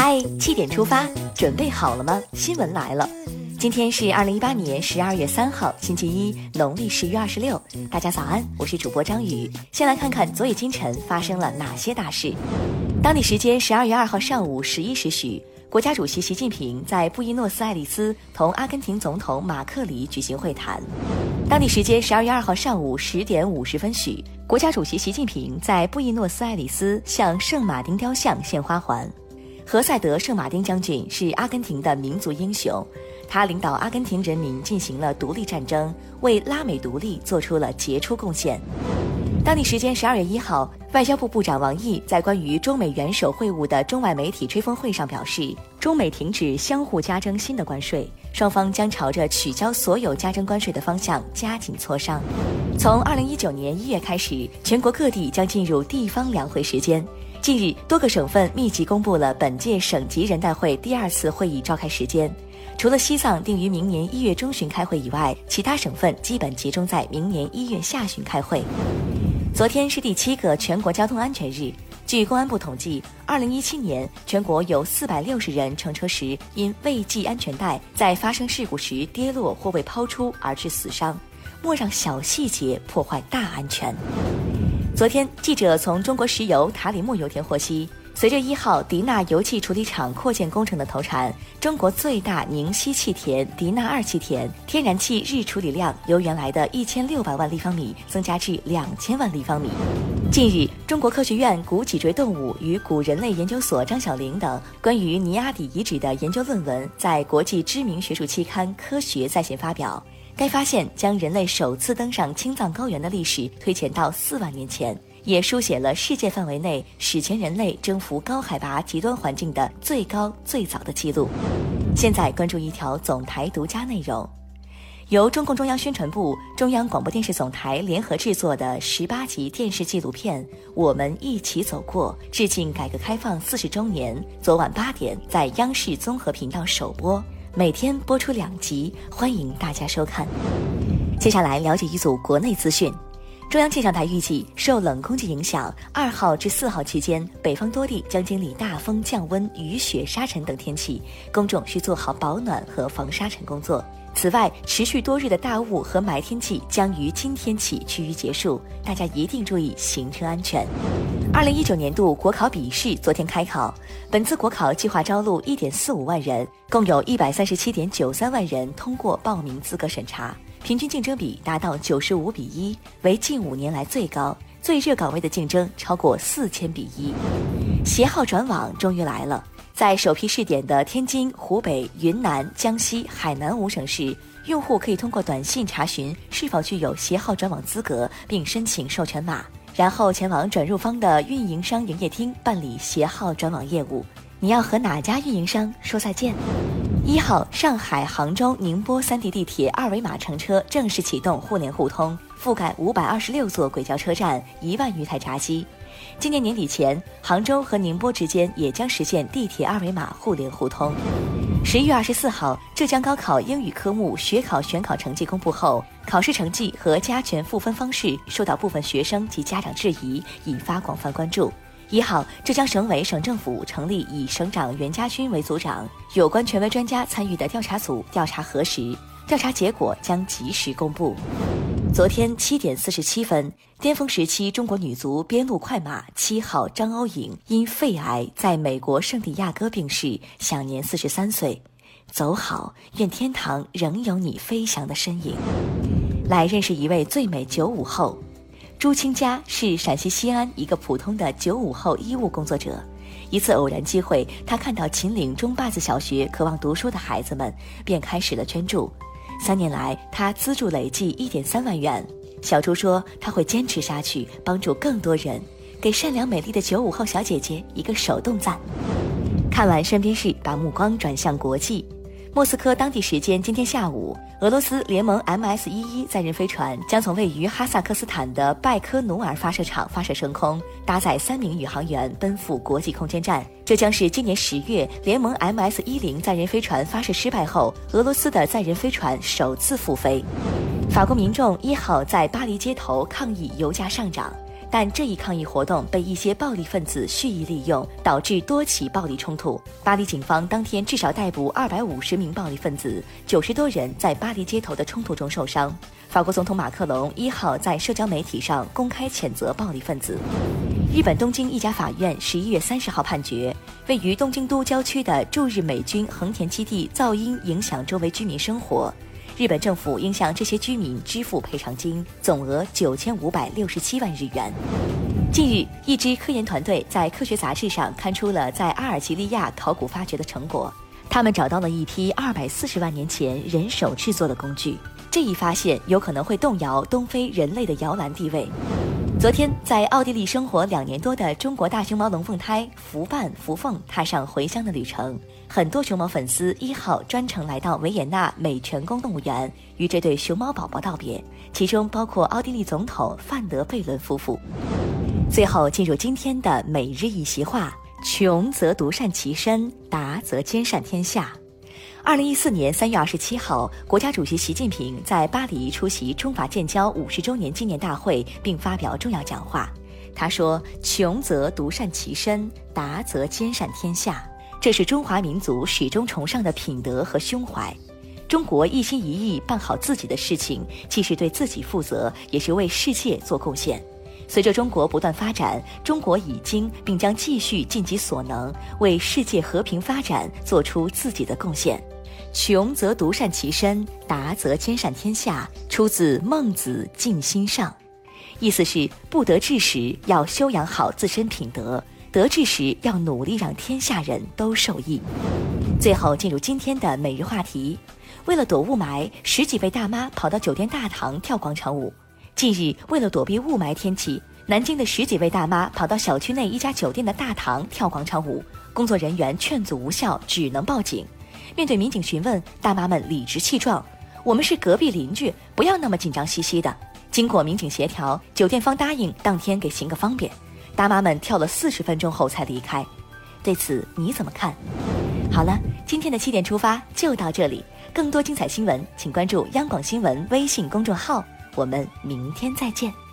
嗨，七点出发，准备好了吗？新闻来了，今天是二零一八年十二月三号，星期一，农历十月二十六。大家早安，我是主播张宇。先来看看昨夜今晨发生了哪些大事。当地时间十二月二号上午十一时许，国家主席习近平在布宜诺斯艾利斯同阿根廷总统马克里举行会谈。当地时间十二月二号上午十点五十分许，国家主席习近平在布宜诺斯艾利斯向圣马丁雕像献花环。何塞德·圣马丁将军是阿根廷的民族英雄，他领导阿根廷人民进行了独立战争，为拉美独立做出了杰出贡献。当地时间十二月一号，外交部部长王毅在关于中美元首会晤的中外媒体吹风会上表示，中美停止相互加征新的关税，双方将朝着取消所有加征关税的方向加紧磋商。从二零一九年一月开始，全国各地将进入地方两会时间。近日，多个省份密集公布了本届省级人代会第二次会议召开时间。除了西藏定于明年一月中旬开会以外，其他省份基本集中在明年一月下旬开会。昨天是第七个全国交通安全日。据公安部统计，二零一七年全国有四百六十人乘车时因未系安全带，在发生事故时跌落或被抛出而致死伤。莫让小细节破坏大安全。昨天，记者从中国石油塔里木油田获悉，随着一号迪纳油气处理厂扩建工程的投产，中国最大宁西气田迪纳二气田天然气日处理量由原来的一千六百万立方米增加至两千万立方米。近日，中国科学院古脊椎动物与古人类研究所张晓玲等关于尼阿底遗址的研究论文在国际知名学术期刊《科学》在线发表。该发现将人类首次登上青藏高原的历史推前到四万年前，也书写了世界范围内史前人类征服高海拔极端环境的最高最早的记录。现在关注一条总台独家内容，由中共中央宣传部、中央广播电视总台联合制作的十八集电视纪录片《我们一起走过》，致敬改革开放四十周年，昨晚八点在央视综合频道首播。每天播出两集，欢迎大家收看。接下来了解一组国内资讯。中央气象台预计，受冷空气影响，二号至四号期间，北方多地将经历大风、降温、雨雪、沙尘等天气，公众需做好保暖和防沙尘工作。此外，持续多日的大雾和霾天气将于今天起趋于结束，大家一定注意行车安全。二零一九年度国考笔试昨天开考，本次国考计划招录一点四五万人，共有一百三十七点九三万人通过报名资格审查，平均竞争比达到九十五比一，为近五年来最高，最热岗位的竞争超过四千比一。携号转网终于来了。在首批试点的天津、湖北、云南、江西、海南五省市，用户可以通过短信查询是否具有携号转网资格，并申请授权码，然后前往转入方的运营商营业厅办理携号转网业务。你要和哪家运营商说再见？一号，上海、杭州、宁波三地地铁二维码乘车正式启动互联互通，覆盖五百二十六座轨交车站，一万余台闸机。今年年底前，杭州和宁波之间也将实现地铁二维码互联互通。十一月二十四号，浙江高考英语科目学考选考成绩公布后，考试成绩和加权赋分方式受到部分学生及家长质疑，引发广泛关注。一号，浙江省委省政府成立以省长袁家军为组长，有关权威专家参与的调查组调查核实，调查结果将及时公布。昨天七点四十七分，巅峰时期中国女足边路快马七号张欧颖因肺癌在美国圣地亚哥病逝，享年四十三岁。走好，愿天堂仍有你飞翔的身影。来认识一位最美九五后，朱清佳是陕西西安一个普通的九五后医务工作者。一次偶然机会，他看到秦岭中坝子小学渴望读书的孩子们，便开始了捐助。三年来，他资助累计一点三万元。小朱说，他会坚持下去，帮助更多人，给善良美丽的九五后小姐姐一个手动赞。看完身边事，把目光转向国际。莫斯科当地时间今天下午，俄罗斯联盟 MS-11 载人飞船将从位于哈萨克斯坦的拜科努尔发射场发射升空，搭载三名宇航员奔赴国际空间站。这将是今年十月联盟 MS-10 载人飞船发射失败后，俄罗斯的载人飞船首次复飞。法国民众一号在巴黎街头抗议油价上涨。但这一抗议活动被一些暴力分子蓄意利用，导致多起暴力冲突。巴黎警方当天至少逮捕二百五十名暴力分子，九十多人在巴黎街头的冲突中受伤。法国总统马克龙一号在社交媒体上公开谴责暴力分子。日本东京一家法院十一月三十号判决，位于东京都郊区的驻日美军横田基地噪音影响周围居民生活。日本政府应向这些居民支付赔偿金，总额九千五百六十七万日元。近日，一支科研团队在科学杂志上刊出了在阿尔及利亚考古发掘的成果。他们找到了一批二百四十万年前人手制作的工具，这一发现有可能会动摇东非人类的摇篮地位。昨天，在奥地利生活两年多的中国大熊猫龙凤胎福伴福凤踏上回乡的旅程。很多熊猫粉丝一号专程来到维也纳美泉宫动物园，与这对熊猫宝宝道别，其中包括奥地利总统范德贝伦夫妇。最后进入今天的每日一席话：穷则独善其身，达则兼善天下。二零一四年三月二十七号，国家主席习近平在巴黎出席中法建交五十周年纪念大会，并发表重要讲话。他说：“穷则独善其身，达则兼善天下。这是中华民族始终崇尚的品德和胸怀。中国一心一意办好自己的事情，既是对自己负责，也是为世界做贡献。随着中国不断发展，中国已经并将继续尽己所能，为世界和平发展做出自己的贡献。穷则独善其身，达则兼善天下。出自《孟子·尽心上》，意思是不得志时要修养好自身品德，得志时要努力让天下人都受益。最后进入今天的每日话题：为了躲雾霾，十几位大妈跑到酒店大堂跳广场舞。近日，为了躲避雾霾天气，南京的十几位大妈跑到小区内一家酒店的大堂跳广场舞，工作人员劝阻无效，只能报警。面对民警询问，大妈们理直气壮：“我们是隔壁邻居，不要那么紧张兮兮的。”经过民警协调，酒店方答应当天给行个方便。大妈们跳了四十分钟后才离开。对此你怎么看？好了，今天的七点出发就到这里。更多精彩新闻，请关注央广新闻微信公众号。我们明天再见。